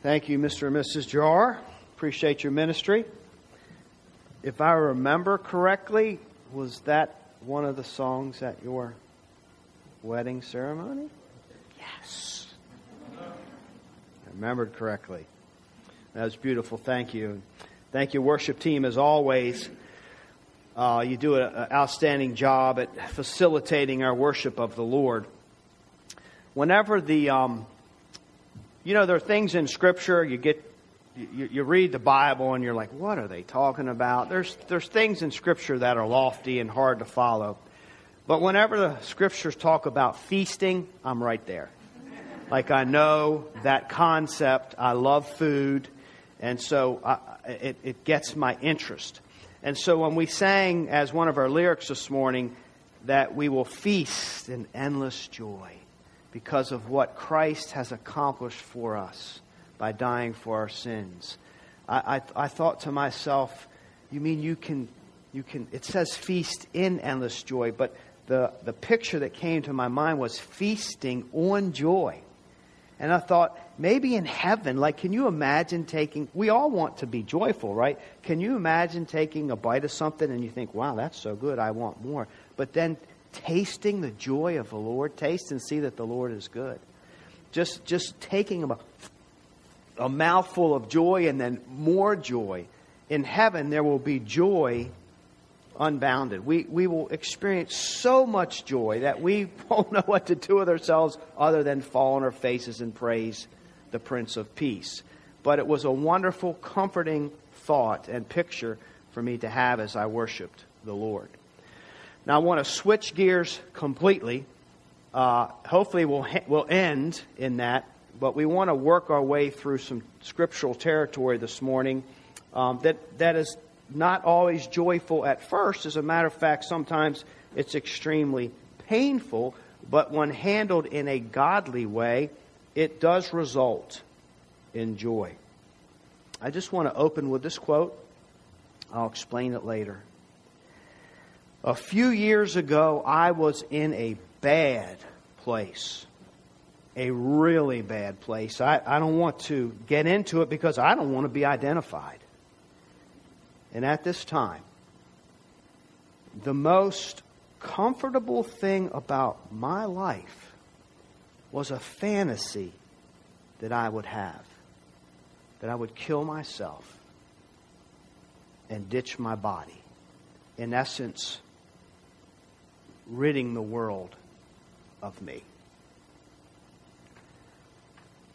Thank you, Mr. and Mrs. Jar. Appreciate your ministry. If I remember correctly, was that one of the songs at your wedding ceremony? Yes. I remembered correctly. That was beautiful. Thank you. Thank you, worship team, as always. Uh, you do an outstanding job at facilitating our worship of the Lord. Whenever the um, you know, there are things in Scripture you get, you, you read the Bible and you're like, what are they talking about? There's, there's things in Scripture that are lofty and hard to follow. But whenever the Scriptures talk about feasting, I'm right there. Like I know that concept. I love food. And so I, it, it gets my interest. And so when we sang as one of our lyrics this morning that we will feast in endless joy because of what Christ has accomplished for us by dying for our sins. I, I, I, thought to myself, you mean you can, you can, it says feast in endless joy, but the, the picture that came to my mind was feasting on joy. And I thought, maybe in heaven, like, can you imagine taking, we all want to be joyful, right? Can you imagine taking a bite of something and you think, wow, that's so good, I want more. But then tasting the joy of the Lord. Taste and see that the Lord is good. Just, just taking a, a mouthful of joy and then more joy. In heaven, there will be joy unbounded. We, we will experience so much joy that we won't know what to do with ourselves other than fall on our faces and praise the Prince of Peace. But it was a wonderful, comforting thought and picture for me to have as I worshiped the Lord. Now, I want to switch gears completely. Uh, hopefully, we'll, we'll end in that, but we want to work our way through some scriptural territory this morning um, that, that is not always joyful at first. As a matter of fact, sometimes it's extremely painful, but when handled in a godly way, it does result in joy. I just want to open with this quote. I'll explain it later. A few years ago, I was in a bad place. A really bad place. I, I don't want to get into it because I don't want to be identified. And at this time, the most comfortable thing about my life was a fantasy that I would have that I would kill myself and ditch my body. In essence, ridding the world of me.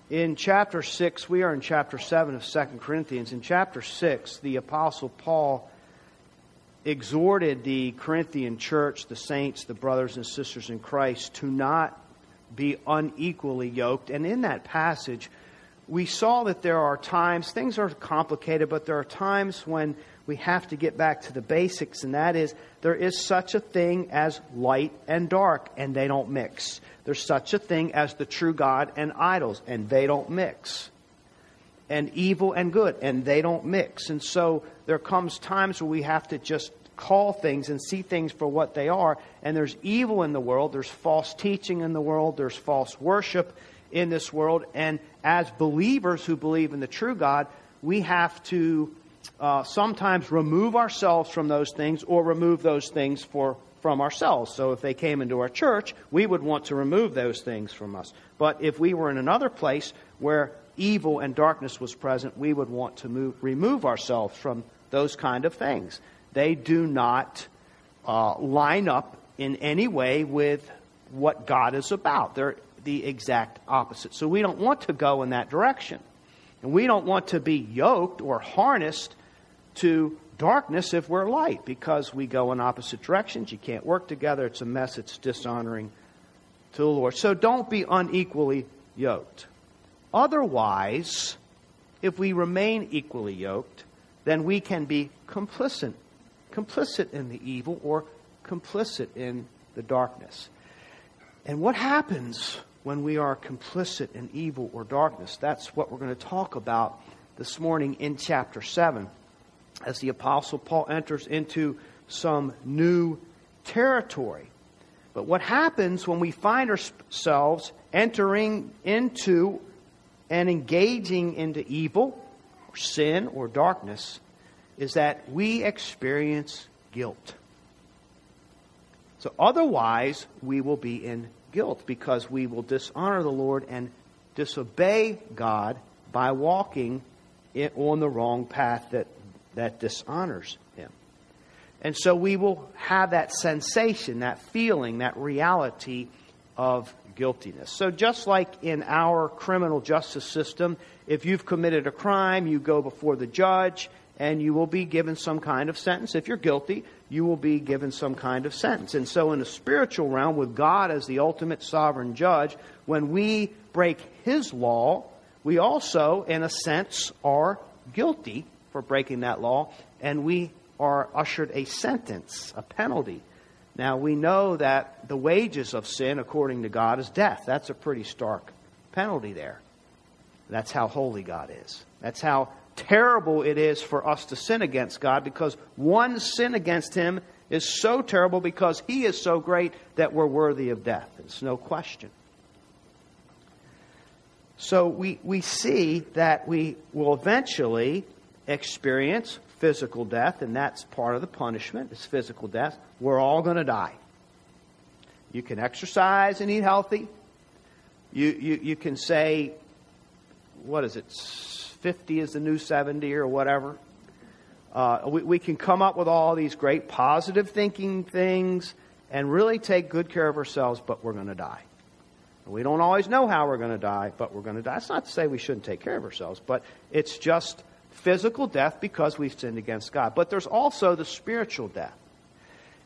In chapter 6, we are in chapter 7 of 2 Corinthians. In chapter 6, the Apostle Paul exhorted the Corinthian church, the saints, the brothers and sisters in Christ, to not be unequally yoked. And in that passage, we saw that there are times, things are complicated, but there are times when we have to get back to the basics, and that is there is such a thing as light and dark, and they don't mix. There's such a thing as the true God and idols, and they don't mix. And evil and good, and they don't mix. And so there comes times where we have to just call things and see things for what they are. And there's evil in the world, there's false teaching in the world, there's false worship in this world. And as believers who believe in the true God, we have to uh, sometimes remove ourselves from those things or remove those things for, from ourselves. So if they came into our church, we would want to remove those things from us. But if we were in another place where evil and darkness was present, we would want to move, remove ourselves from those kind of things. They do not uh, line up in any way with what God is about. They're the exact opposite. So we don't want to go in that direction. And we don't want to be yoked or harnessed to darkness if we're light because we go in opposite directions. You can't work together. It's a mess. It's dishonoring to the Lord. So don't be unequally yoked. Otherwise, if we remain equally yoked, then we can be complicit, complicit in the evil or complicit in the darkness. And what happens when we are complicit in evil or darkness. That's what we're going to talk about this morning in chapter 7 as the Apostle Paul enters into some new territory. But what happens when we find ourselves entering into and engaging into evil, or sin, or darkness is that we experience guilt. So otherwise, we will be in guilt because we will dishonor the Lord and disobey God by walking on the wrong path that, that dishonors Him. And so we will have that sensation, that feeling, that reality of guiltiness. So just like in our criminal justice system, if you've committed a crime, you go before the judge and you will be given some kind of sentence. If you're guilty, you will be given some kind of sentence. And so, in the spiritual realm, with God as the ultimate sovereign judge, when we break His law, we also, in a sense, are guilty for breaking that law, and we are ushered a sentence, a penalty. Now, we know that the wages of sin, according to God, is death. That's a pretty stark penalty there. That's how holy God is. That's how terrible it is for us to sin against God because one sin against Him is so terrible because He is so great that we're worthy of death. It's no question. So we, we see that we will eventually experience physical death, and that's part of the punishment, is physical death. We're all going to die. You can exercise and eat healthy. You, you, you can say, what is it, 50 is the new 70 or whatever. Uh, we, we can come up with all these great positive thinking things and really take good care of ourselves, but we're going to die. We don't always know how we're going to die, but we're going to die. That's not to say we shouldn't take care of ourselves, but it's just physical death because we've sinned against God. But there's also the spiritual death.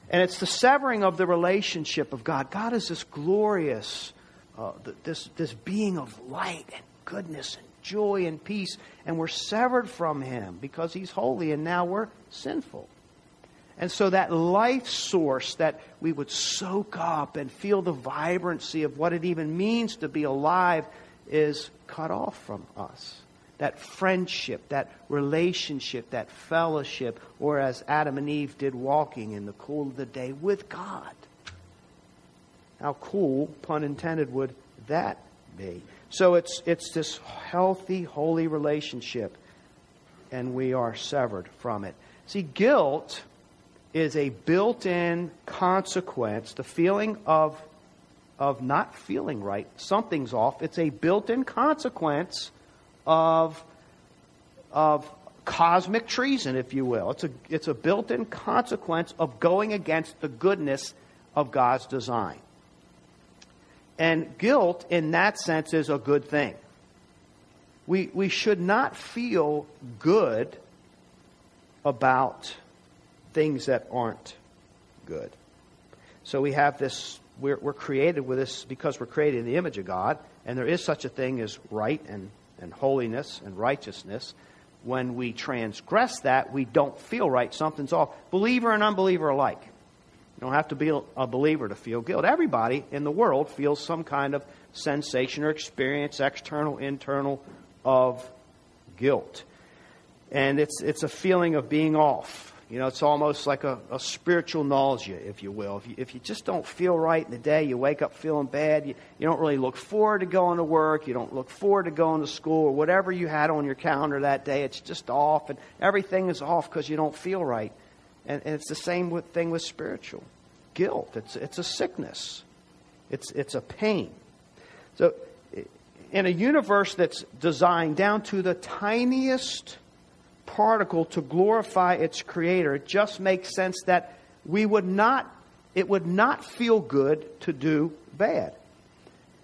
And it's the severing of the relationship of God. God is this glorious, uh, this, this being of light and goodness and joy and peace, and we're severed from Him because He's holy, and now we're sinful. And so that life source that we would soak up and feel the vibrancy of what it even means to be alive is cut off from us. That friendship, that relationship, that fellowship, or as Adam and Eve did walking in the cool of the day with God. How cool, pun intended, would that be? So it's, it's this healthy, holy relationship, and we are severed from it. See, guilt is a built in consequence, the feeling of, of not feeling right, something's off. It's a built in consequence of, of cosmic treason, if you will. It's a, it's a built in consequence of going against the goodness of God's design. And guilt, in that sense, is a good thing. We, we should not feel good about things that aren't good. So we have this, we're, we're created with this because we're created in the image of God, and there is such a thing as right and, and holiness and righteousness. When we transgress that, we don't feel right. Something's off. Believer and unbeliever alike. You don't have to be a believer to feel guilt. Everybody in the world feels some kind of sensation or experience, external, internal, of guilt. And it's, it's a feeling of being off. You know, it's almost like a, a spiritual nausea, if you will. If you, if you just don't feel right in the day, you wake up feeling bad, you, you don't really look forward to going to work, you don't look forward to going to school, or whatever you had on your calendar that day, it's just off, and everything is off because you don't feel right. And, and it's the same with, thing with spiritual guilt. It's, it's a sickness. It's, it's a pain. So, in a universe that's designed down to the tiniest particle to glorify its creator, it just makes sense that we would not, it would not feel good to do bad.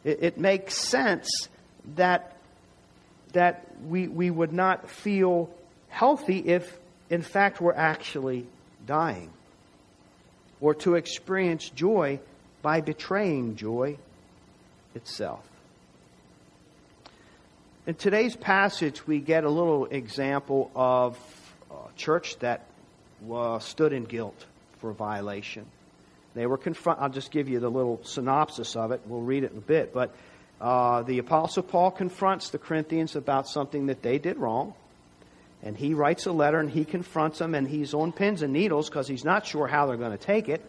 It, it makes sense that, that we, we would not feel healthy if, in fact, we're actually dying, or to experience joy by betraying joy itself. In today's passage, we get a little example of a church that uh, stood in guilt for violation. They were confront. I'll just give you the little synopsis of it. We'll read it in a bit. But uh, the Apostle Paul confronts the Corinthians about something that they did wrong. And he writes a letter and he confronts them and he's on pins and needles because he's not sure how they're going to take it.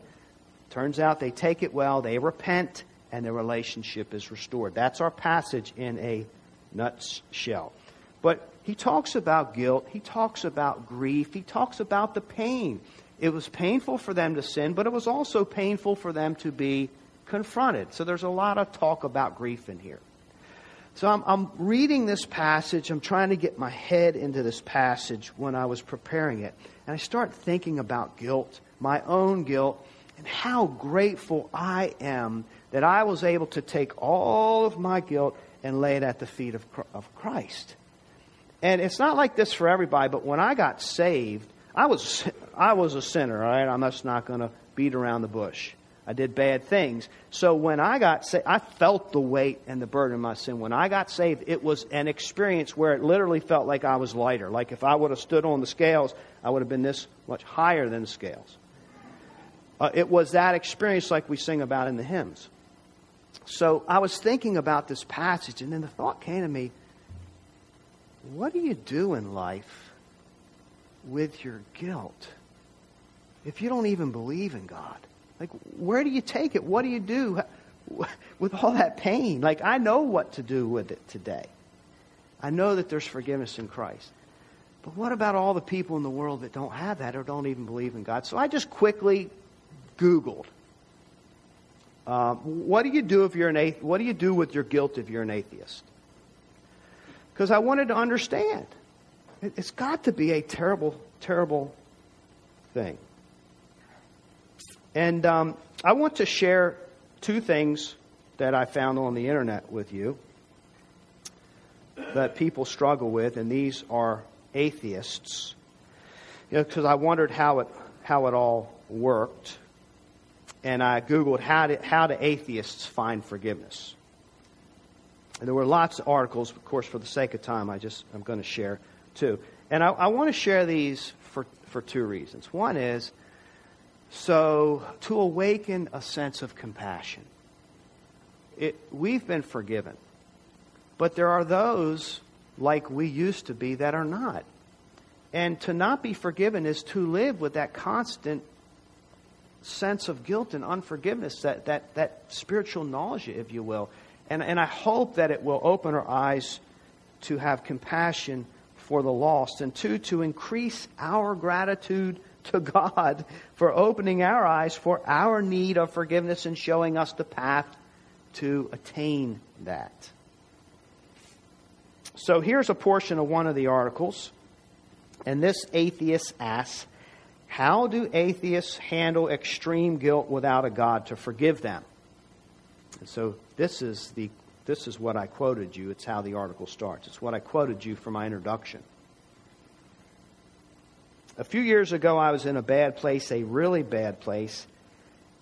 Turns out they take it well, they repent, and their relationship is restored. That's our passage in a nutshell. But he talks about guilt, he talks about grief, he talks about the pain. It was painful for them to sin, but it was also painful for them to be confronted. So there's a lot of talk about grief in here. So I'm, I'm, reading this passage. I'm trying to get my head into this passage when I was preparing it. And I start thinking about guilt, my own guilt, and how grateful I am that I was able to take all of my guilt and lay it at the feet of, of Christ. And it's not like this for everybody, but when I got saved, I was, I was a sinner, all right? I'm just not going to beat around the bush. I did bad things. So when I got saved, I felt the weight and the burden of my sin. When I got saved, it was an experience where it literally felt like I was lighter. Like if I would have stood on the scales, I would have been this much higher than the scales. Uh, it was that experience like we sing about in the hymns. So I was thinking about this passage, and then the thought came to me what do you do in life with your guilt if you don't even believe in God? Like, where do you take it? What do you do with all that pain? Like, I know what to do with it today. I know that there's forgiveness in Christ. But what about all the people in the world that don't have that or don't even believe in God? So I just quickly Googled. Um, what do you do if you're an atheist? What do you do with your guilt if you're an atheist? Because I wanted to understand. It's got to be a terrible, terrible thing. And um, I want to share two things that I found on the internet with you that people struggle with, and these are atheists. Because you know, I wondered how it how it all worked, and I googled how how do atheists find forgiveness. And there were lots of articles, of course, for the sake of time, I just I'm going to share two, and I, I want to share these for for two reasons. One is so, to awaken a sense of compassion, it, we've been forgiven. But there are those, like we used to be, that are not. And to not be forgiven is to live with that constant sense of guilt and unforgiveness, that, that, that spiritual nausea, if you will. And, and I hope that it will open our eyes to have compassion for the lost, and two, to increase our gratitude to God for opening our eyes for our need of forgiveness and showing us the path to attain that. So here's a portion of one of the articles. And this atheist asks, How do atheists handle extreme guilt without a God to forgive them? And so this is the this is what I quoted you. It's how the article starts. It's what I quoted you for my introduction. A few years ago, I was in a bad place, a really bad place,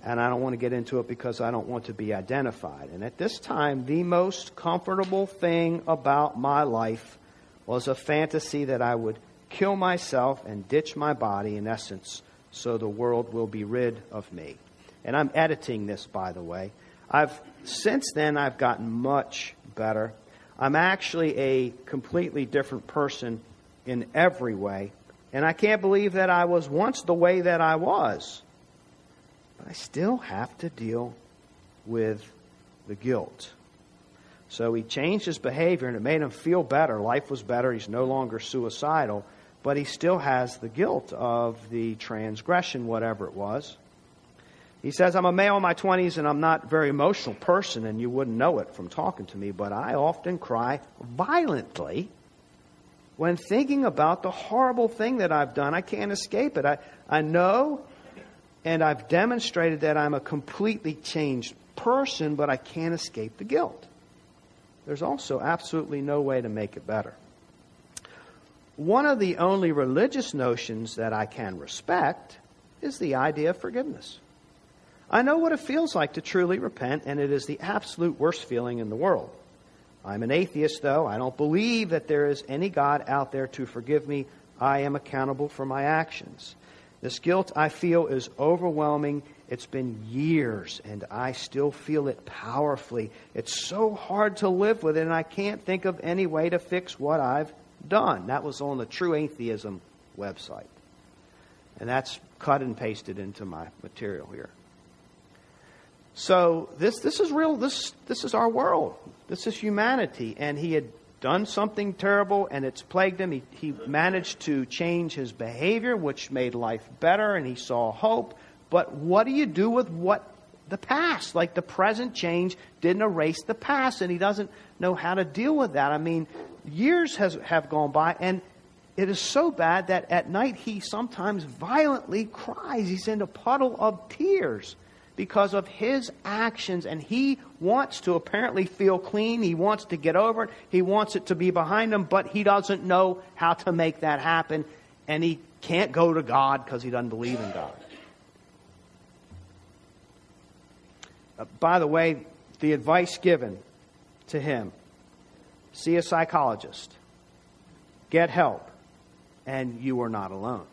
and I don't want to get into it because I don't want to be identified. And at this time, the most comfortable thing about my life was a fantasy that I would kill myself and ditch my body, in essence, so the world will be rid of me. And I'm editing this, by the way. I've since then I've gotten much better. I'm actually a completely different person in every way. And I can't believe that I was once the way that I was. But I still have to deal with the guilt. So he changed his behavior and it made him feel better. Life was better. He's no longer suicidal, but he still has the guilt of the transgression, whatever it was. He says, I'm a male in my 20s and I'm not a very emotional person, and you wouldn't know it from talking to me, but I often cry violently when thinking about the horrible thing that I've done. I can't escape it. I, I know and I've demonstrated that I'm a completely changed person, but I can't escape the guilt. There's also absolutely no way to make it better. One of the only religious notions that I can respect is the idea of forgiveness. I know what it feels like to truly repent, and it is the absolute worst feeling in the world. I'm an atheist, though. I don't believe that there is any God out there to forgive me. I am accountable for my actions. This guilt I feel is overwhelming. It's been years, and I still feel it powerfully. It's so hard to live with it, and I can't think of any way to fix what I've done. That was on the True Atheism website. And that's cut and pasted into my material here. So this this is real. This this is our world. This is humanity. And he had done something terrible and it's plagued him. He, he managed to change his behavior, which made life better, and he saw hope. But what do you do with what the past? Like the present change didn't erase the past, and he doesn't know how to deal with that. I mean, years has, have gone by, and it is so bad that at night he sometimes violently cries. He's in a puddle of tears because of his actions, and he wants to apparently feel clean. He wants to get over it. He wants it to be behind him, but he doesn't know how to make that happen, and he can't go to God because he doesn't believe in God. Uh, by the way, the advice given to him see a psychologist, get help, and you are not alone.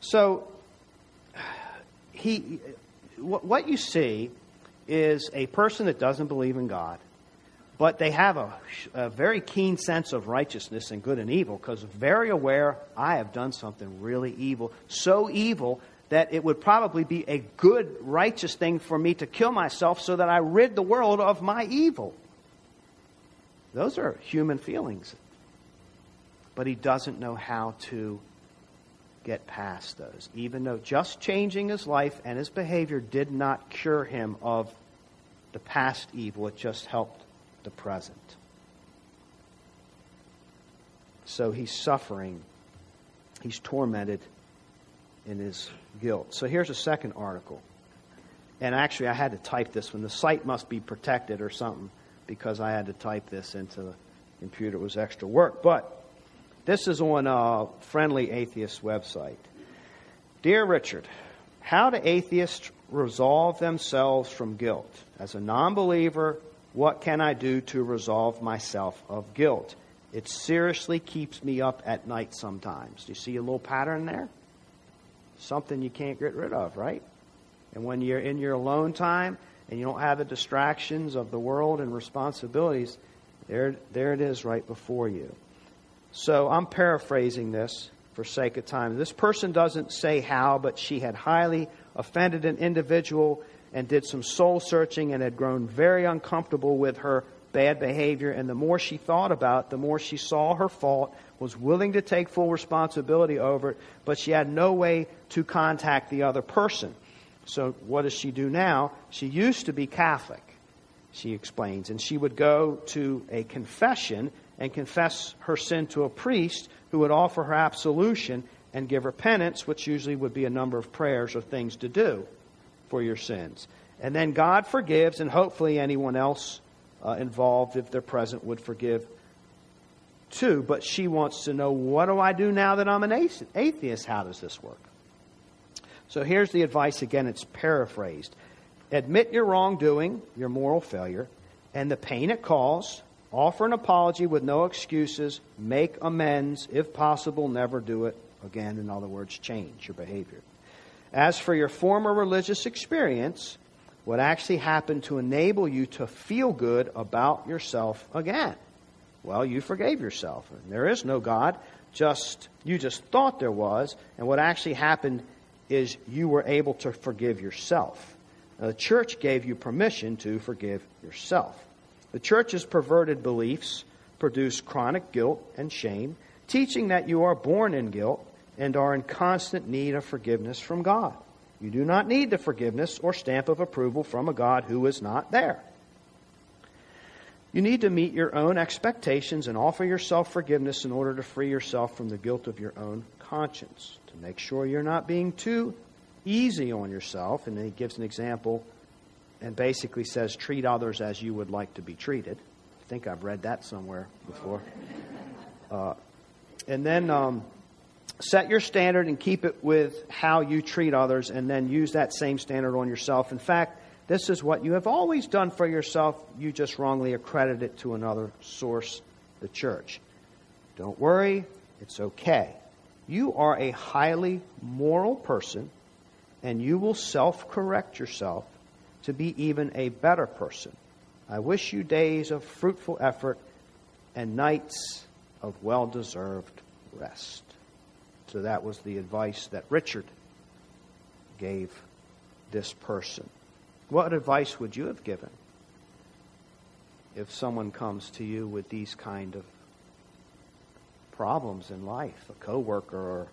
So, he, what you see is a person that doesn't believe in God, but they have a, a very keen sense of righteousness and good and evil because very aware I have done something really evil, so evil that it would probably be a good, righteous thing for me to kill myself so that I rid the world of my evil. Those are human feelings. But he doesn't know how to get past those, even though just changing his life and his behavior did not cure him of the past evil, it just helped the present. So he's suffering, he's tormented in his guilt. So here's a second article. And actually, I had to type this one. The site must be protected or something because I had to type this into the computer. It was extra work. But this is on a friendly atheist website. Dear Richard, how do atheists resolve themselves from guilt? As a non believer, what can I do to resolve myself of guilt? It seriously keeps me up at night sometimes. Do you see a little pattern there? something you can't get rid of, right? And when you're in your alone time and you don't have the distractions of the world and responsibilities, there, there it is right before you. So I'm paraphrasing this for sake of time. This person doesn't say how, but she had highly offended an individual and did some soul searching and had grown very uncomfortable with her bad behavior. And the more she thought about it, the more she saw her fault was willing to take full responsibility over it, but she had no way to contact the other person. So what does she do now? She used to be Catholic, she explains, and she would go to a confession and confess her sin to a priest who would offer her absolution and give her penance, which usually would be a number of prayers or things to do for your sins. And then God forgives, and hopefully anyone else uh, involved, if they're present, would forgive too, but she wants to know what do I do now that I'm an atheist? How does this work? So here's the advice again, it's paraphrased. Admit your wrongdoing, your moral failure, and the pain it caused. Offer an apology with no excuses. Make amends. If possible, never do it again. In other words, change your behavior. As for your former religious experience, what actually happened to enable you to feel good about yourself again? Well, you forgave yourself. There is no God. Just you just thought there was, and what actually happened is you were able to forgive yourself. Now, the church gave you permission to forgive yourself. The church's perverted beliefs produce chronic guilt and shame, teaching that you are born in guilt and are in constant need of forgiveness from God. You do not need the forgiveness or stamp of approval from a God who is not there. You need to meet your own expectations and offer yourself forgiveness in order to free yourself from the guilt of your own conscience. To make sure you're not being too easy on yourself, and then he gives an example and basically says, treat others as you would like to be treated. I think I've read that somewhere before. Uh, and then um, set your standard and keep it with how you treat others, and then use that same standard on yourself. In fact, this is what you have always done for yourself. You just wrongly accredit it to another source, the church. Don't worry, it's okay. You are a highly moral person, and you will self correct yourself to be even a better person. I wish you days of fruitful effort and nights of well deserved rest. So that was the advice that Richard gave this person. What advice would you have given? if someone comes to you with these kind of problems in life, a coworker or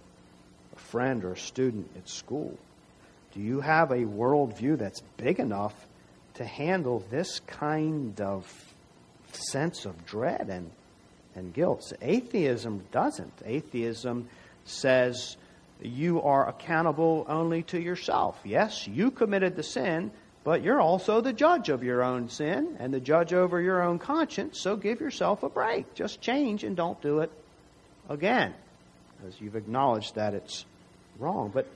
a friend or a student at school? Do you have a worldview that's big enough to handle this kind of sense of dread and, and guilt? Atheism doesn't. Atheism says you are accountable only to yourself. Yes, you committed the sin, but you're also the judge of your own sin and the judge over your own conscience, so give yourself a break. Just change and don't do it again, as you've acknowledged that it's wrong. But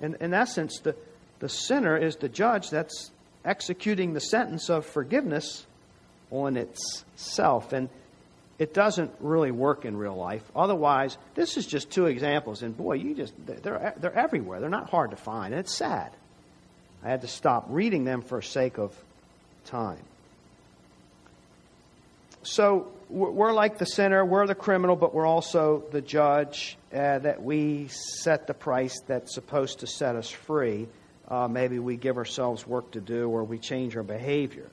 in, in essence, the, the sinner is the judge that's executing the sentence of forgiveness on itself. And it doesn't really work in real life. Otherwise, this is just two examples, and boy, you just they're they're everywhere. They're not hard to find, and it's sad. I had to stop reading them for sake of time. So we're like the sinner, we're the criminal, but we're also the judge. Uh, that we set the price that's supposed to set us free. Uh, maybe we give ourselves work to do, or we change our behavior.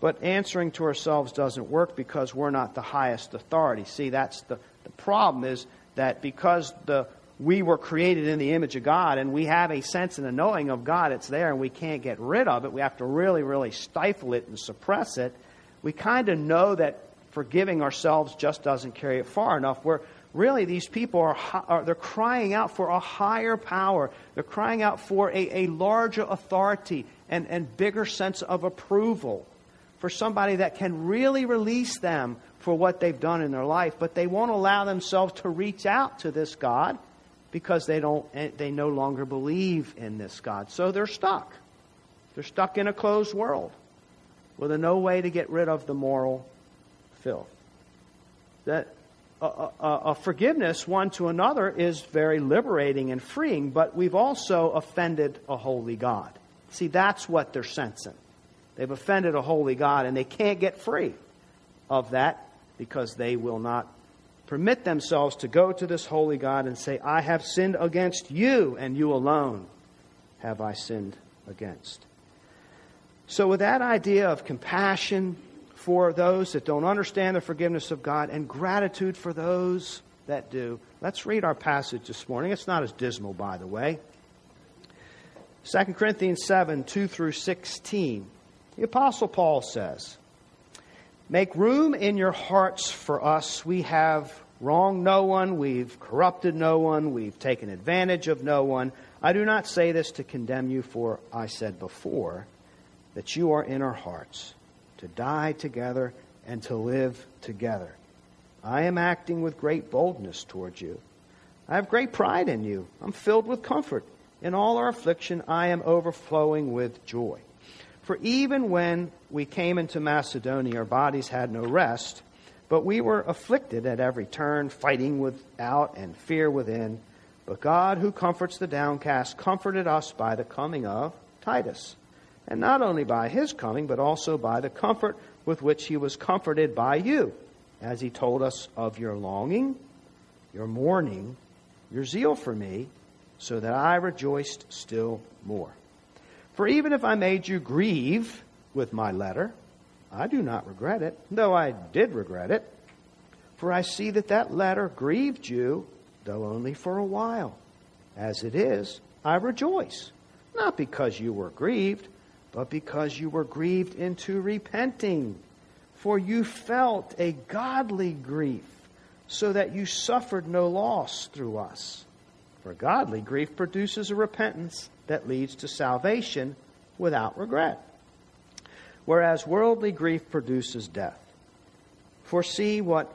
But answering to ourselves doesn't work because we're not the highest authority. See, that's the, the problem is that because the we were created in the image of God and we have a sense and a knowing of God, it's there and we can't get rid of it. We have to really, really stifle it and suppress it. We kind of know that forgiving ourselves just doesn't carry it far enough. Where really these people are, are they're crying out for a higher power. They're crying out for a, a larger authority and, and bigger sense of approval for somebody that can really release them for what they've done in their life, but they won't allow themselves to reach out to this God because they don't eh, they no longer believe in this God. So they're stuck. They're stuck in a closed world with no way to get rid of the moral filth. That a, a, a, forgiveness one to another is very liberating and freeing, but we've also offended a holy God. See, that's what they're sensing. They've offended a holy God, and they can't get free of that because they will not permit themselves to go to this holy God and say, I have sinned against you, and you alone have I sinned against. So, with that idea of compassion for those that don't understand the forgiveness of God and gratitude for those that do, let's read our passage this morning. It's not as dismal, by the way. 2 Corinthians 7 2 through 16. The Apostle Paul says, Make room in your hearts for us. We have wronged no one, we've corrupted no one, we've taken advantage of no one. I do not say this to condemn you, for I said before that you are in our hearts, to die together and to live together. I am acting with great boldness towards you. I have great pride in you. I'm filled with comfort. In all our affliction, I am overflowing with joy. For even when we came into Macedonia, our bodies had no rest, but we were afflicted at every turn, fighting without and fear within. But God, who comforts the downcast, comforted us by the coming of Titus. And not only by his coming, but also by the comfort with which he was comforted by you, as he told us of your longing, your mourning, your zeal for me, so that I rejoiced still more. For even if I made you grieve with my letter, I do not regret it, though I did regret it. For I see that that letter grieved you, though only for a while. As it is, I rejoice, not because you were grieved, but because you were grieved into repenting. For you felt a godly grief, so that you suffered no loss through us. For godly grief produces a repentance that leads to salvation without regret. Whereas worldly grief produces death. For see what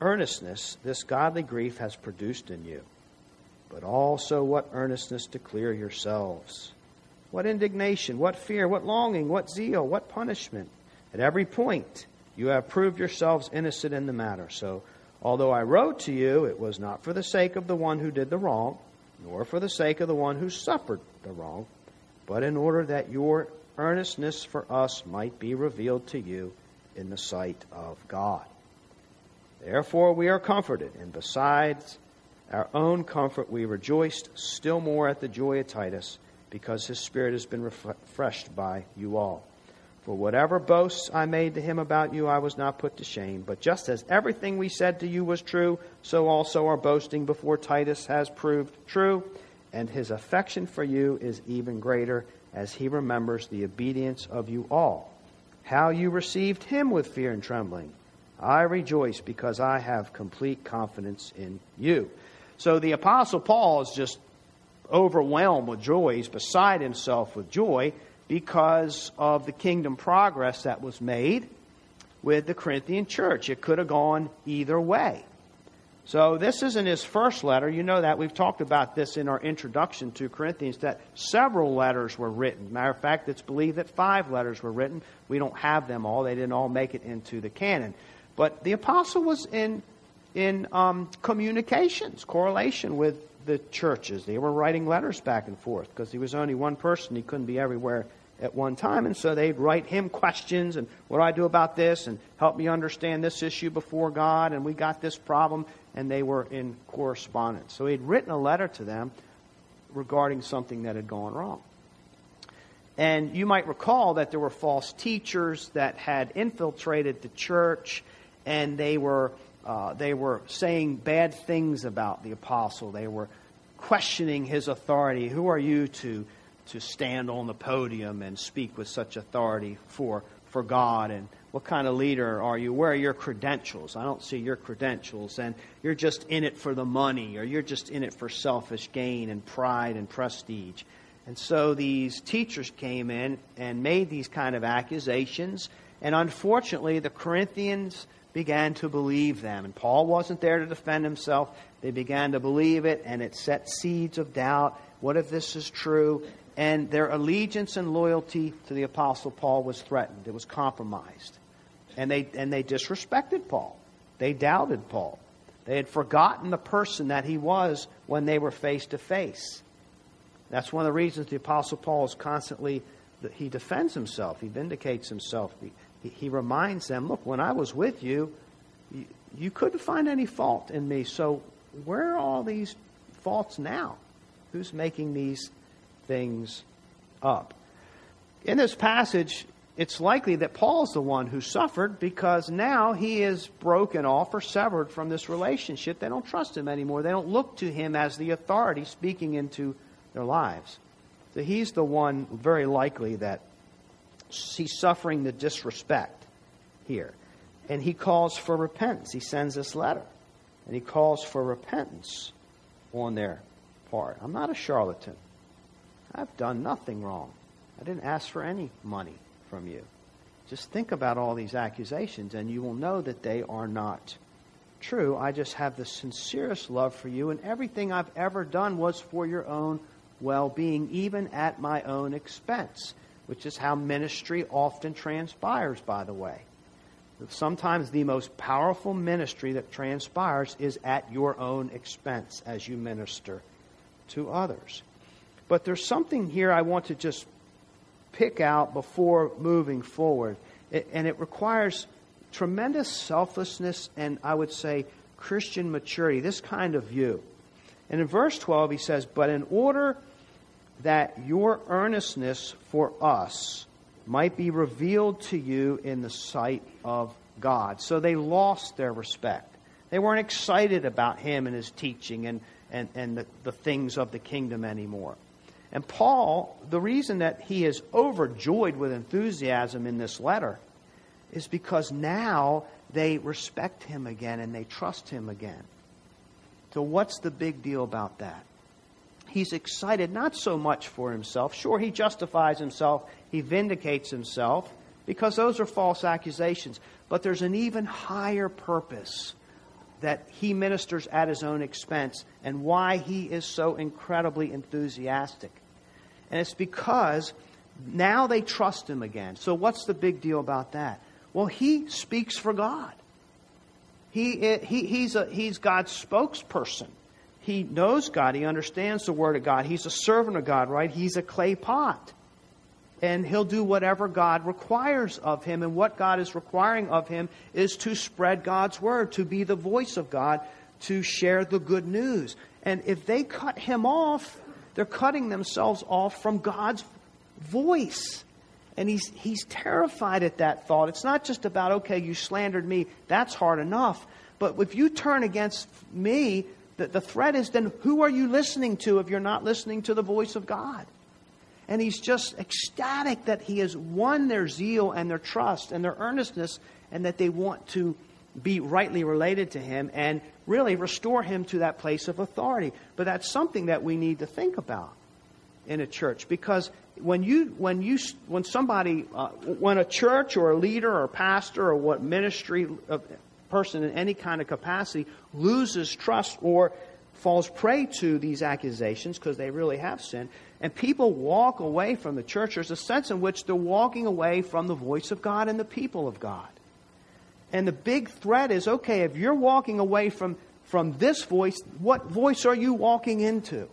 earnestness this godly grief has produced in you, but also what earnestness to clear yourselves. What indignation, what fear, what longing, what zeal, what punishment. At every point, you have proved yourselves innocent in the matter. So, although I wrote to you, it was not for the sake of the one who did the wrong, nor for the sake of the one who suffered the wrong, but in order that your earnestness for us might be revealed to you in the sight of God. Therefore, we are comforted, and besides our own comfort, we rejoiced still more at the joy of Titus, because his spirit has been refreshed by you all. For whatever boasts I made to him about you, I was not put to shame. But just as everything we said to you was true, so also our boasting before Titus has proved true, and his affection for you is even greater as he remembers the obedience of you all, how you received him with fear and trembling. I rejoice because I have complete confidence in you. So the Apostle Paul is just overwhelmed with joy. He's beside himself with joy because of the kingdom progress that was made with the Corinthian church. It could have gone either way. So this isn't his first letter. You know that. We've talked about this in our introduction to Corinthians that several letters were written. Matter of fact, it's believed that five letters were written. We don't have them all. They didn't all make it into the canon. But the apostle was in in um, communications, correlation with the churches. They were writing letters back and forth because he was only one person. He couldn't be everywhere at one time. And so they'd write him questions and what do I do about this and help me understand this issue before God and we got this problem and they were in correspondence. So he'd written a letter to them regarding something that had gone wrong. And you might recall that there were false teachers that had infiltrated the church and they were uh, they were saying bad things about the apostle. They were questioning his authority. Who are you to to stand on the podium and speak with such authority for, for God? And what kind of leader are you? Where are your credentials? I don't see your credentials. And you're just in it for the money, or you're just in it for selfish gain and pride and prestige. And so these teachers came in and made these kind of accusations. And unfortunately, the Corinthians began to believe them. And Paul wasn't there to defend himself. They began to believe it, and it set seeds of doubt. What if this is true? and their allegiance and loyalty to the Apostle Paul was threatened. It was compromised. And they, and they disrespected Paul. They doubted Paul. They had forgotten the person that he was when they were face to face. That's one of the reasons the Apostle Paul is constantly, he defends himself, he vindicates himself. He, reminds them, look, when I was with you, you couldn't find any fault in me. So where are all these faults now? Who's making these things up. In this passage, it's likely that Paul's the one who suffered because now he is broken off or severed from this relationship. They don't trust him anymore. They don't look to him as the authority speaking into their lives. So he's the one very likely that he's suffering the disrespect here. And he calls for repentance. He sends this letter. And he calls for repentance on their part. I'm not a charlatan. I've done nothing wrong. I didn't ask for any money from you. Just think about all these accusations, and you will know that they are not true. I just have the sincerest love for you, and everything I've ever done was for your own well being, even at my own expense, which is how ministry often transpires, by the way. Sometimes the most powerful ministry that transpires is at your own expense as you minister to others. But there's something here I want to just pick out before moving forward. and it requires tremendous selflessness and I would say Christian maturity, this kind of view. And in verse 12, he says, But in order that your earnestness for us might be revealed to you in the sight of God. So they lost their respect. They weren't excited about him and his teaching and, and, and the, the things of the kingdom anymore. And Paul, the reason that he is overjoyed with enthusiasm in this letter is because now they respect him again and they trust him again. So, what's the big deal about that? He's excited not so much for himself. Sure, he justifies himself, he vindicates himself, because those are false accusations. But there's an even higher purpose that he ministers at his own expense and why he is so incredibly enthusiastic. And it's because now they trust him again. So, what's the big deal about that? Well, he speaks for God. He, he, he's, a, he's God's spokesperson. He knows God. He understands the Word of God. He's a servant of God, right? He's a clay pot. And he'll do whatever God requires of him. And what God is requiring of him is to spread God's Word, to be the voice of God, to share the good news. And if they cut him off, they're cutting themselves off from God's voice. And he's, he's terrified at that thought. It's not just about, okay, you slandered me, that's hard enough. But if you turn against me, the, the threat is then who are you listening to if you're not listening to the voice of God? And he's just ecstatic that he has won their zeal and their trust and their earnestness and that they want to be rightly related to him and really restore him to that place of authority. But that's something that we need to think about in a church because when you when you when somebody uh, when a church or a leader or a pastor or what ministry uh, person in any kind of capacity loses trust or falls prey to these accusations because they really have sinned. And people walk away from the church. There's a sense in which they're walking away from the voice of God and the people of God. And the big threat is okay if you're walking away from from this voice what voice are you walking into?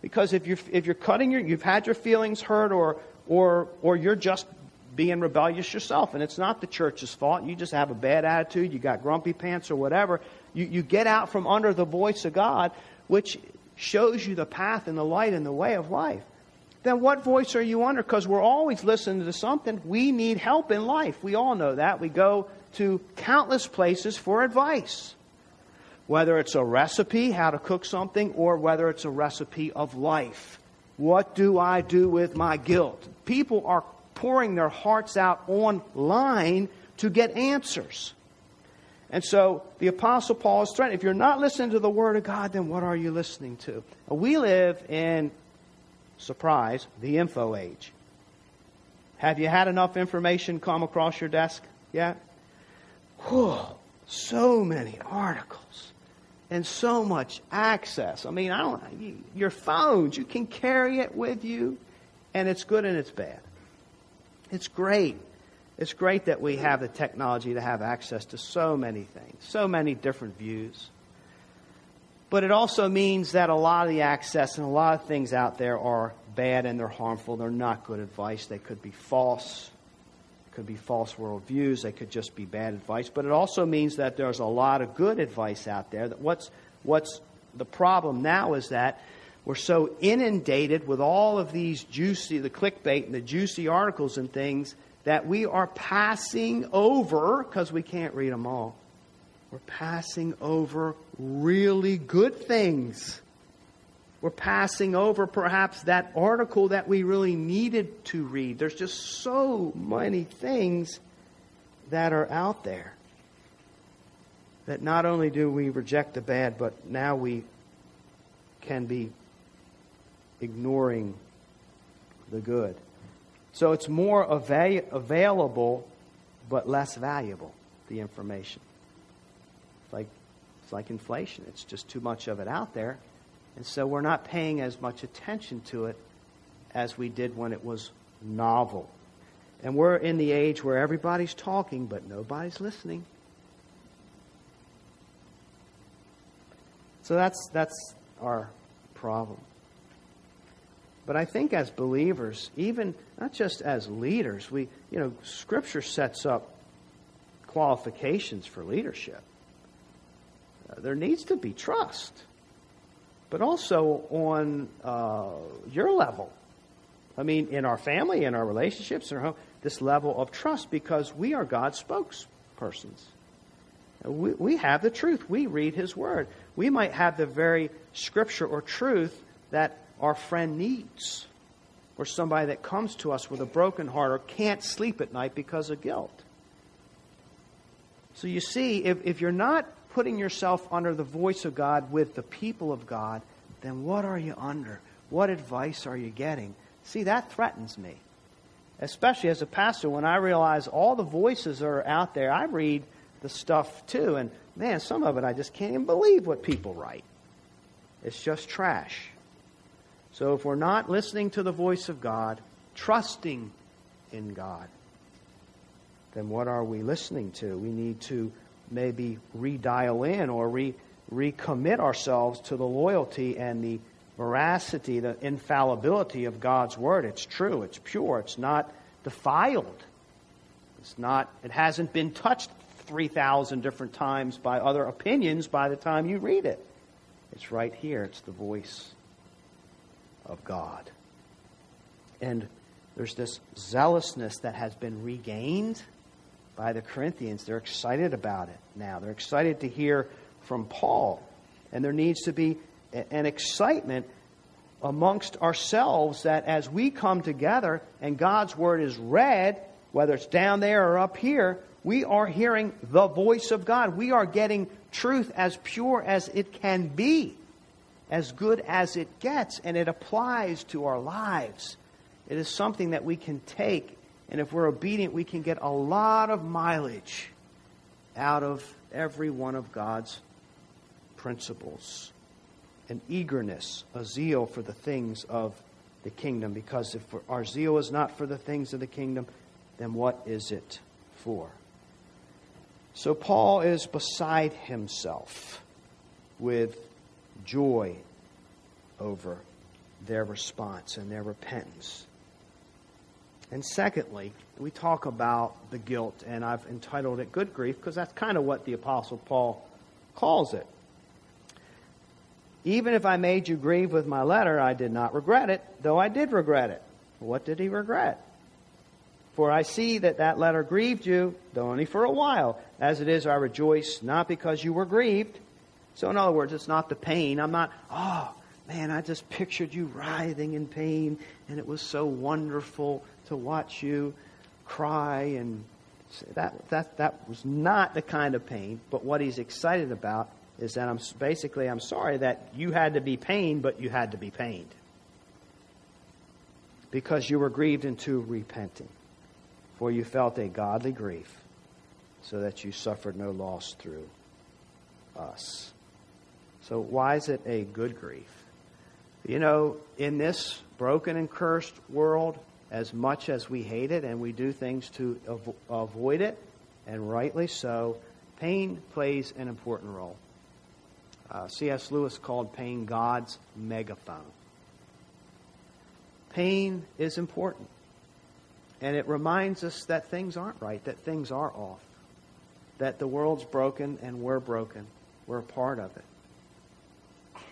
Because if you're, if you're cutting your, you've had your feelings hurt or, or, or you're just being rebellious yourself and it's not the church's fault. You just have a bad attitude. You got grumpy pants or whatever. You, you get out from under the voice of God, which shows you the path and the light and the way of life. Then what voice are you under? Because we're always listening to something. We need help in life. We all know that. We go to countless places for advice whether it's a recipe, how to cook something, or whether it's a recipe of life. What do I do with my guilt? People are pouring their hearts out online to get answers. And so the Apostle Paul is threatening if you're not listening to the Word of God, then what are you listening to? We live in, surprise, the info age. Have you had enough information come across your desk yet? Whew, so many articles and so much access. I mean, I don't your phones, you can carry it with you, and it's good and it's bad. It's great. It's great that we have the technology to have access to so many things, so many different views. But it also means that a lot of the access and a lot of things out there are bad and they're harmful. They're not good advice. They could be false could be false worldviews, they could just be bad advice. But it also means that there's a lot of good advice out there. That what's what's the problem now is that we're so inundated with all of these juicy, the clickbait and the juicy articles and things that we are passing over because we can't read them all. We're passing over really good things we're passing over perhaps that article that we really needed to read. There's just so many things that are out there that not only do we reject the bad, but now we can be ignoring the good. So it's more avail- available, but less valuable, the information. It's like, it's like inflation. It's just too much of it out there. And so we're not paying as much attention to it as we did when it was novel. And we're in the age where everybody's talking, but nobody's listening. So that's, that's our problem. But I think as believers, even not just as leaders, we, you know, Scripture sets up qualifications for leadership. Uh, there needs to be trust but also on uh, your level. I mean, in our family, in our relationships, in our home, this level of trust because we are God's spokespersons. We, we have the truth. We read His Word. We might have the very scripture or truth that our friend needs, or somebody that comes to us with a broken heart or can't sleep at night because of guilt. So you see, if, if you're not putting yourself under the voice of God with the people of God, then what are you under? What advice are you getting? See, that threatens me. Especially as a pastor, when I realize all the voices are out there, I read the stuff too, and man, some of it I just can't even believe what people write. It's just trash. So if we're not listening to the voice of God, trusting in God, then what are we listening to? We need to maybe redial in or re, recommit ourselves to the loyalty and the veracity, the infallibility of God's word. It's true, it's pure, it's not defiled. It's not it hasn't been touched 3000 different times by other opinions by the time you read it. It's right here. It's the voice of God. And There's this zealousness that has been regained by the Corinthians. They're excited about it now. They're excited to hear from Paul. And there needs to be an excitement amongst ourselves that as we come together and God's word is read, whether it's down there or up here, we are hearing the voice of God. We are getting truth as pure as it can be, as good as it gets, and it applies to our lives. It is something that we can take, and if we're obedient, we can get a lot of mileage out of every one of God's principles. An eagerness, a zeal for the things of the kingdom, because if our zeal is not for the things of the kingdom, then what is it for? So Paul is beside himself with joy over their response and their repentance. And secondly, we talk about the guilt, and I've entitled it Good Grief because that's kind of what the Apostle Paul calls it. Even if I made you grieve with my letter, I did not regret it, though I did regret it. What did he regret? For I see that that letter grieved you, though only for a while. As it is, I rejoice, not because you were grieved. So, in other words, it's not the pain. I'm not, oh, man, I just pictured you writhing in pain, and it was so wonderful to watch you cry. And that, that, that was not the kind of pain. But what he's excited about is that I'm basically, I'm sorry that you had to be pained, but you had to be pained. Because you were grieved into repenting for you felt a godly grief, so that you suffered no loss through us. So, why is it a good grief? You know, in this broken and cursed world, as much as we hate it and we do things to avo- avoid it, and rightly so, pain plays an important role. Uh, C.S. Lewis called pain God's megaphone. Pain is important. And it reminds us that things aren't right, that things are off, that the world's broken and we're broken. We're a part of it.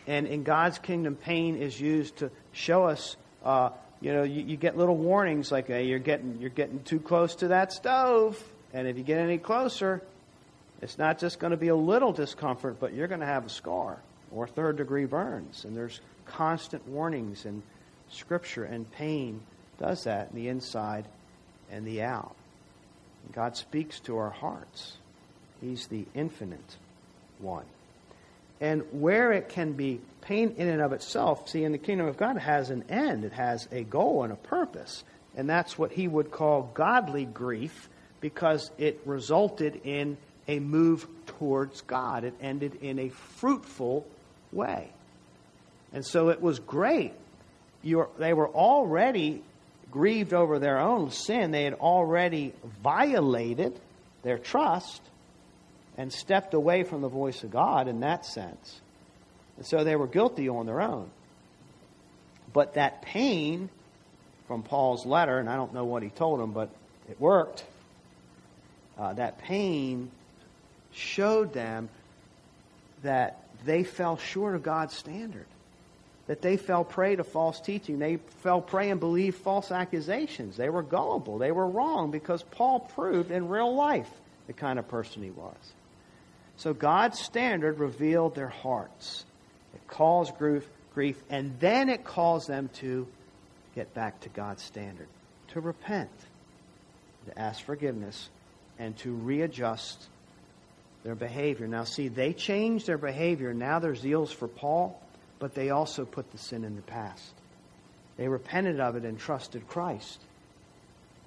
And in God's kingdom, pain is used to show us. Uh, you know, you, you, get little warnings like hey, you're getting you're getting too close to that stove, and if you get any closer, it's not just going to be a little discomfort, but you're going to have a scar or third degree burns. And there's constant warnings in Scripture, and pain does that in the inside and the out. God speaks to our hearts. He's the infinite one. And where it can be pain in and of itself, see, in the kingdom of God, has an end, it has a goal and a purpose. And that's what he would call godly grief because it resulted in a move towards God. It ended in a fruitful way. And so it was great. You're, they were already grieved over their own sin, they had already violated their trust and stepped away from the voice of God in that sense. And so they were guilty on their own. But that pain from Paul's letter, and I don't know what he told them, but it worked. Uh, that pain showed them that they fell short of God's standard that they fell prey to false teaching. They fell prey and believed false accusations. They were gullible. They were wrong because Paul proved in real life the kind of person he was. So God's standard revealed their hearts. It caused grief, grief, and then it caused them to get back to God's standard, to repent, to ask forgiveness, and to readjust their behavior. Now, see, they changed their behavior. Now their zeal's for Paul but they also put the sin in the past. They repented of it and trusted Christ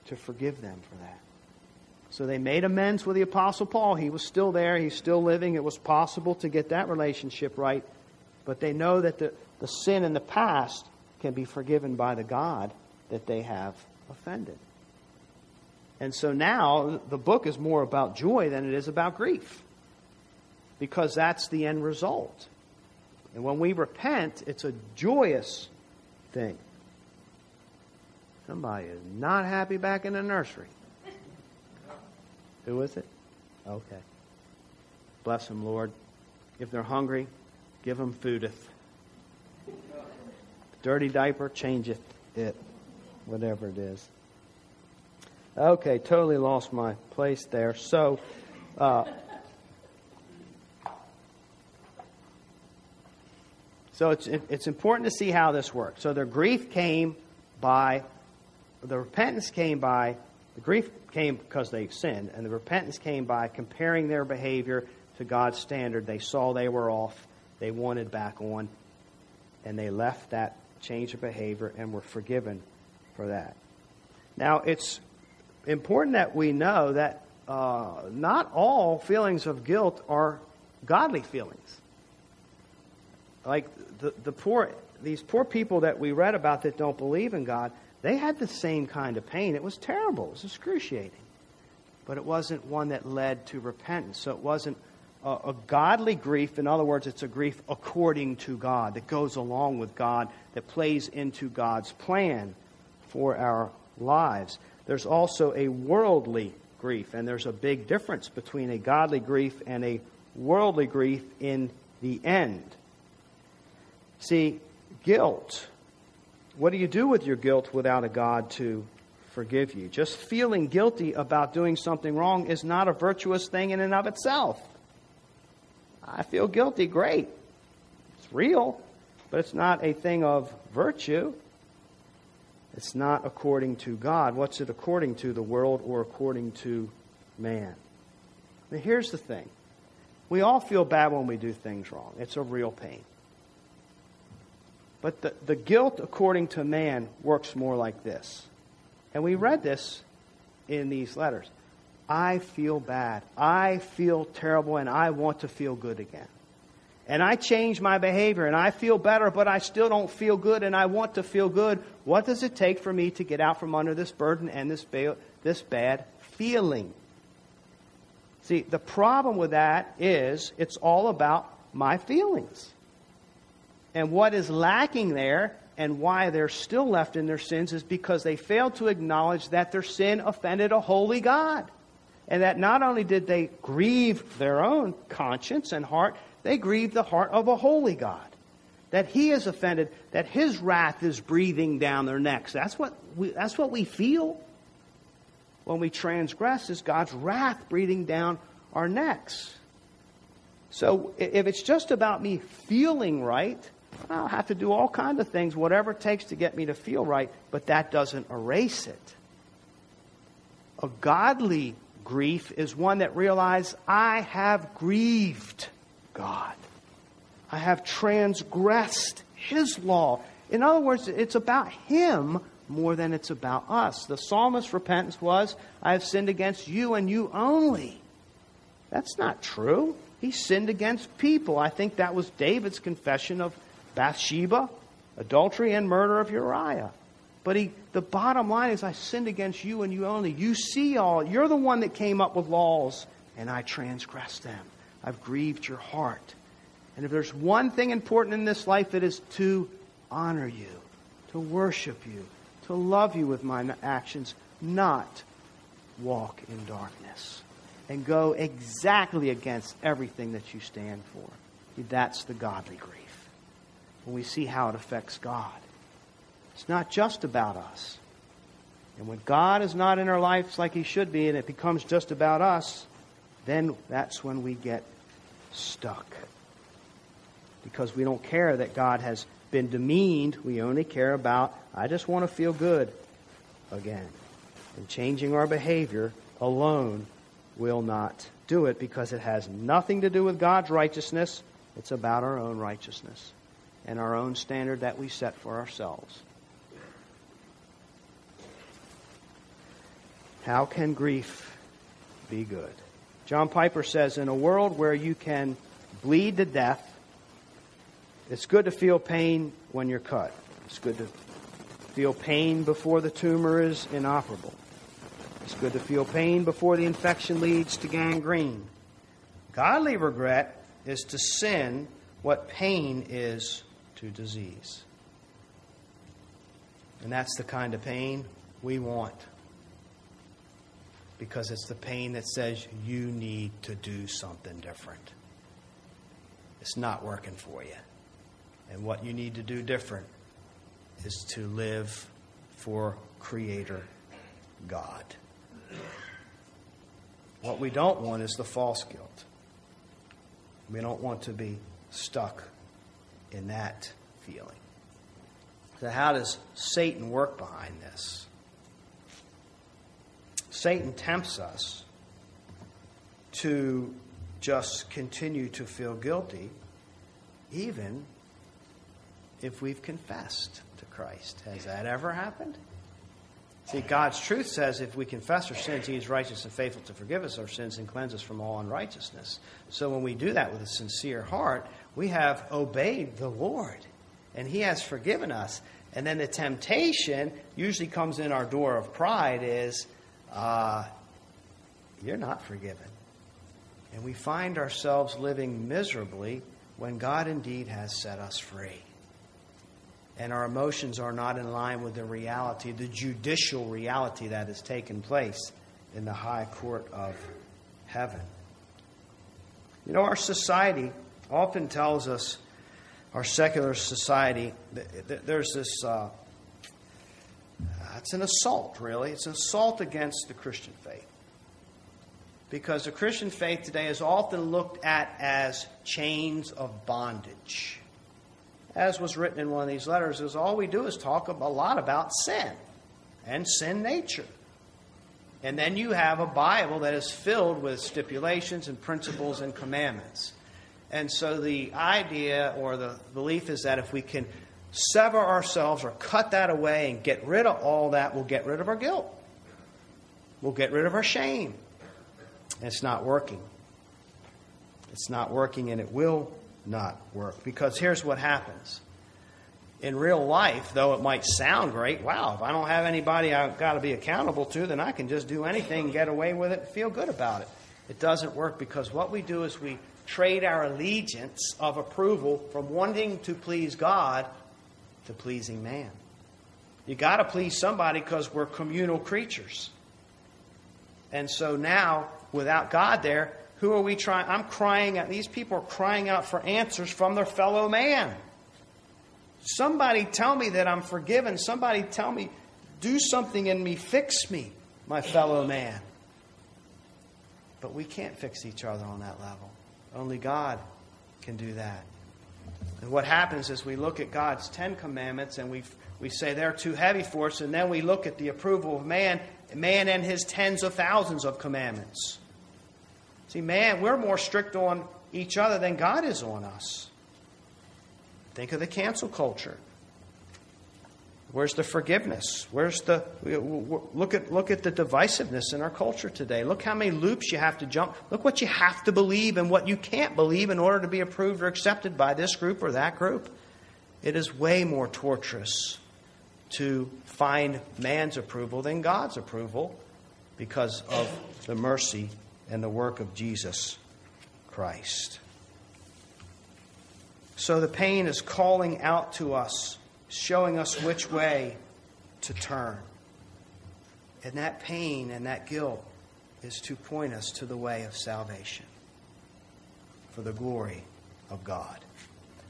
to forgive them for that. So they made amends with the Apostle Paul. He was still there, he's still living. It was possible to get that relationship right, but they know that the, the sin in the past can be forgiven by the God that they have offended. And so now the book is more about joy than it is about grief because that's the end result. And when we repent, it's a joyous thing. Somebody is not happy back in the nursery. Who is it? Okay. Bless them, Lord. If they're hungry, give them foodeth. Dirty diaper, changeth it. whatever it is. Okay, totally lost my place there. So, uh, so it's it's important to see how this works. So their grief came by, the repentance came by, the grief came because they sinned, and the repentance came by comparing their behavior to God's standard. They saw they were off, they wanted back on, and they left that change of behavior and were forgiven for that. Now, it's important that we know that uh, not all feelings of guilt are godly feelings. Like the, the poor, these poor people that we read about that don't believe in God, they had the same kind of pain. It was terrible, it was excruciating. But it wasn't one that led to repentance. So it wasn't a, a godly grief. In other words, it's a grief according to God, that goes along with God, that plays into God's plan for our lives. There's also a worldly grief, and there's a big difference between a godly grief and a worldly grief in the end. See, guilt. What do you do with your guilt without a God to forgive you? Just feeling guilty about doing something wrong is not a virtuous thing in and of itself. I feel guilty, great. It's real, but it's not a thing of virtue. It's not according to God. What's it according to, the world or according to man? Now, here's the thing we all feel bad when we do things wrong, it's a real pain. But the, the guilt according to man works more like this. And we read this in these letters. I feel bad. I feel terrible, and I want to feel good again and I change my behavior and I feel better, but I still don't feel good and I want to feel good, what does it take for me to get out from under this burden and this, ba- this bad feeling? See, the problem with that is it's all about my feelings. And what is lacking there and why they're still left in their sins is because they failed to acknowledge that their sin offended a holy God. And that not only did they grieve their own conscience and heart, they grieved the heart of a holy God. That he is offended, that his wrath is breathing down their necks. That's what we, that's what we feel when we transgress is God's wrath breathing down our necks. So if it's just about me feeling right, I'll have to do all kinds of things, whatever it takes to get me to feel right, but that doesn't erase it. A godly grief is one that realizes I have grieved. God. I have transgressed His law. In other words, it's about Him more than it's about us. The psalmist's repentance was, I have sinned against you and you only. That's not true. He sinned against people. I think that was David's confession of Bathsheba, adultery, and murder of Uriah. But he, the bottom line is, I sinned against you and you only. You see all. You're the one that came up with laws, and I transgressed them. I've grieved your heart. And if there's one thing important in this life, it is to honor you, to worship you, to love you with my actions, not walk in darkness and go exactly against everything that you stand for. That's the godly grief. When we see how it affects God, it's not just about us. And when God is not in our lives like He should be, and it becomes just about us, then that's when we get stuck. Because we don't care that God has been demeaned. We only care about, I just want to feel good again. And changing our behavior alone will not do it because it has nothing to do with God's righteousness. It's about our own righteousness and our own standard that we set for ourselves. How can grief be good? John Piper says In a world where you can bleed to death, it's good to feel pain when you're cut. It's good to feel pain before the tumor is inoperable. It's good to feel pain before the infection leads to gangrene. Godly regret is to sin what pain is to disease. And that's the kind of pain we want because it's the pain that says you need to do something different. It's not working for you. And what you need to do different is to live for Creator God. What we don't want is the false guilt. We don't want to be stuck in that feeling. So, how does Satan work behind this? Satan tempts us to just continue to feel guilty, even if we've confessed to Christ. Has that ever happened? See, God's truth says if we confess our sins, He is righteous and faithful to forgive us our sins and cleanse us from all unrighteousness. So when we do that with a sincere heart, we have obeyed the Lord, and He has forgiven us. And then the temptation usually comes in our door of pride is, uh, you're not forgiven. And we find ourselves living miserably when God indeed has set us free and our emotions are not in line with the reality, the judicial reality that has taken place in the high court of heaven. You know, our society often tells us, our secular society, there's this, uh, it's an assault, really. It's an assault against the Christian faith. Because the Christian faith today is often looked at as chains of bondage as was written in one of these letters, is all we do is talk a lot about sin and sin nature. And then you have a Bible that is filled with stipulations and principles and commandments. And so the idea or the belief is that if we can sever ourselves or cut that away and get rid of all that, we'll get rid of our guilt. We'll get rid of our shame. And it's not working. It's not working, and it will not work. Because here's what happens. In real life, though it might sound great, wow, if I don't have anybody I've got to be accountable to, then I can just do anything, get away with it, and feel good about it. It doesn't work because what we do is we trade our allegiance of approval from wanting to please God to pleasing man. You got to please somebody because we're communal creatures. And so now, without God there, who are we trying? I'm crying out. These people are crying out for answers from their fellow man. Somebody tell me that I'm forgiven. Somebody tell me, do something in me, fix me, my fellow man. But we can't fix each other on that level. Only God can do that. And what happens is we look at God's Ten Commandments and we, we say they're too heavy for us, and then we look at the approval of man, man and his tens of thousands of commandments. See, man, we're more strict on each other than God is on us. Think of the cancel culture. Where's the forgiveness? Where's the look at look at the divisiveness in our culture today. Look how many loops you have to jump. Look what you have to believe and what you can't believe in order to be approved or accepted by this group or that group. It is way more torturous to find man's approval than God's approval because of the mercy and the work of Jesus Christ. So the pain is calling out to us, showing us which way to turn. And that pain and that guilt is to point us to the way of salvation for the glory of God.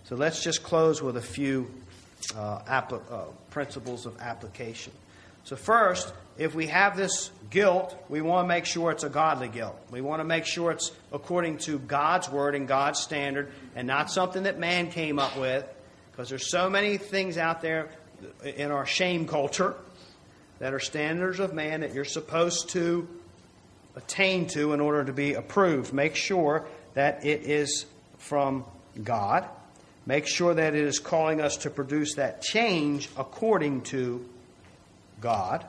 So let's just close with a few uh, uh, principles of application. So, first, if we have this guilt, we want to make sure it's a godly guilt. We want to make sure it's according to God's word and God's standard and not something that man came up with. Because there's so many things out there in our shame culture that are standards of man that you're supposed to attain to in order to be approved. Make sure that it is from God. Make sure that it is calling us to produce that change according to God.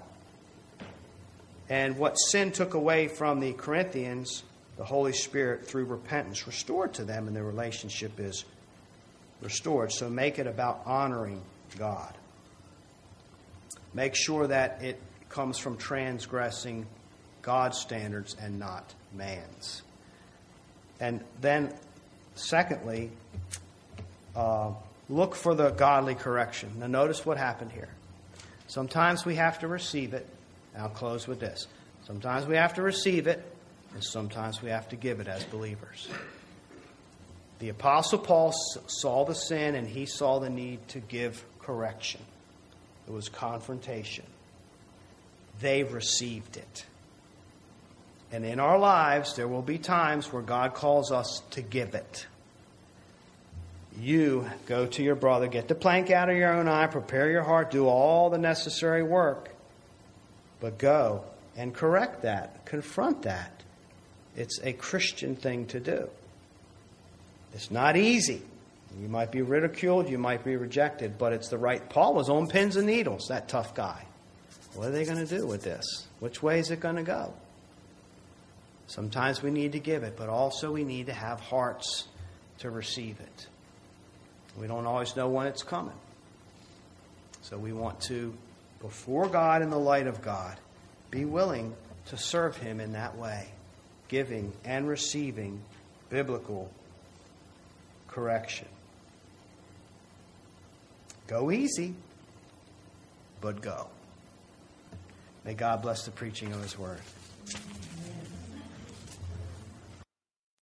And what sin took away from the Corinthians, the Holy Spirit, through repentance, restored to them, and their relationship is restored. So make it about honoring God. Make sure that it comes from transgressing God's standards and not man's. And then, secondly, uh, look for the godly correction. Now, notice what happened here. Sometimes we have to receive it, I'll close with this. Sometimes we have to receive it, and sometimes we have to give it as believers. The Apostle Paul saw the sin and he saw the need to give correction. It was confrontation. they've received it. And in our lives, there will be times where God calls us to give it. You go to your brother, get the plank out of your own eye, prepare your heart, do all the necessary work, but go and correct that, confront that. It's a Christian thing to do. It's not easy. You might be ridiculed, you might be rejected, but it's the right. Paul was on pins and needles, that tough guy. What are they going to do with this? Which way is it going to go? Sometimes we need to give it, but also we need to have hearts to receive it. We don't always know when it's coming. So we want to, before God in the light of God, be willing to serve Him in that way, giving and receiving biblical correction. Go easy, but go. May God bless the preaching of His word.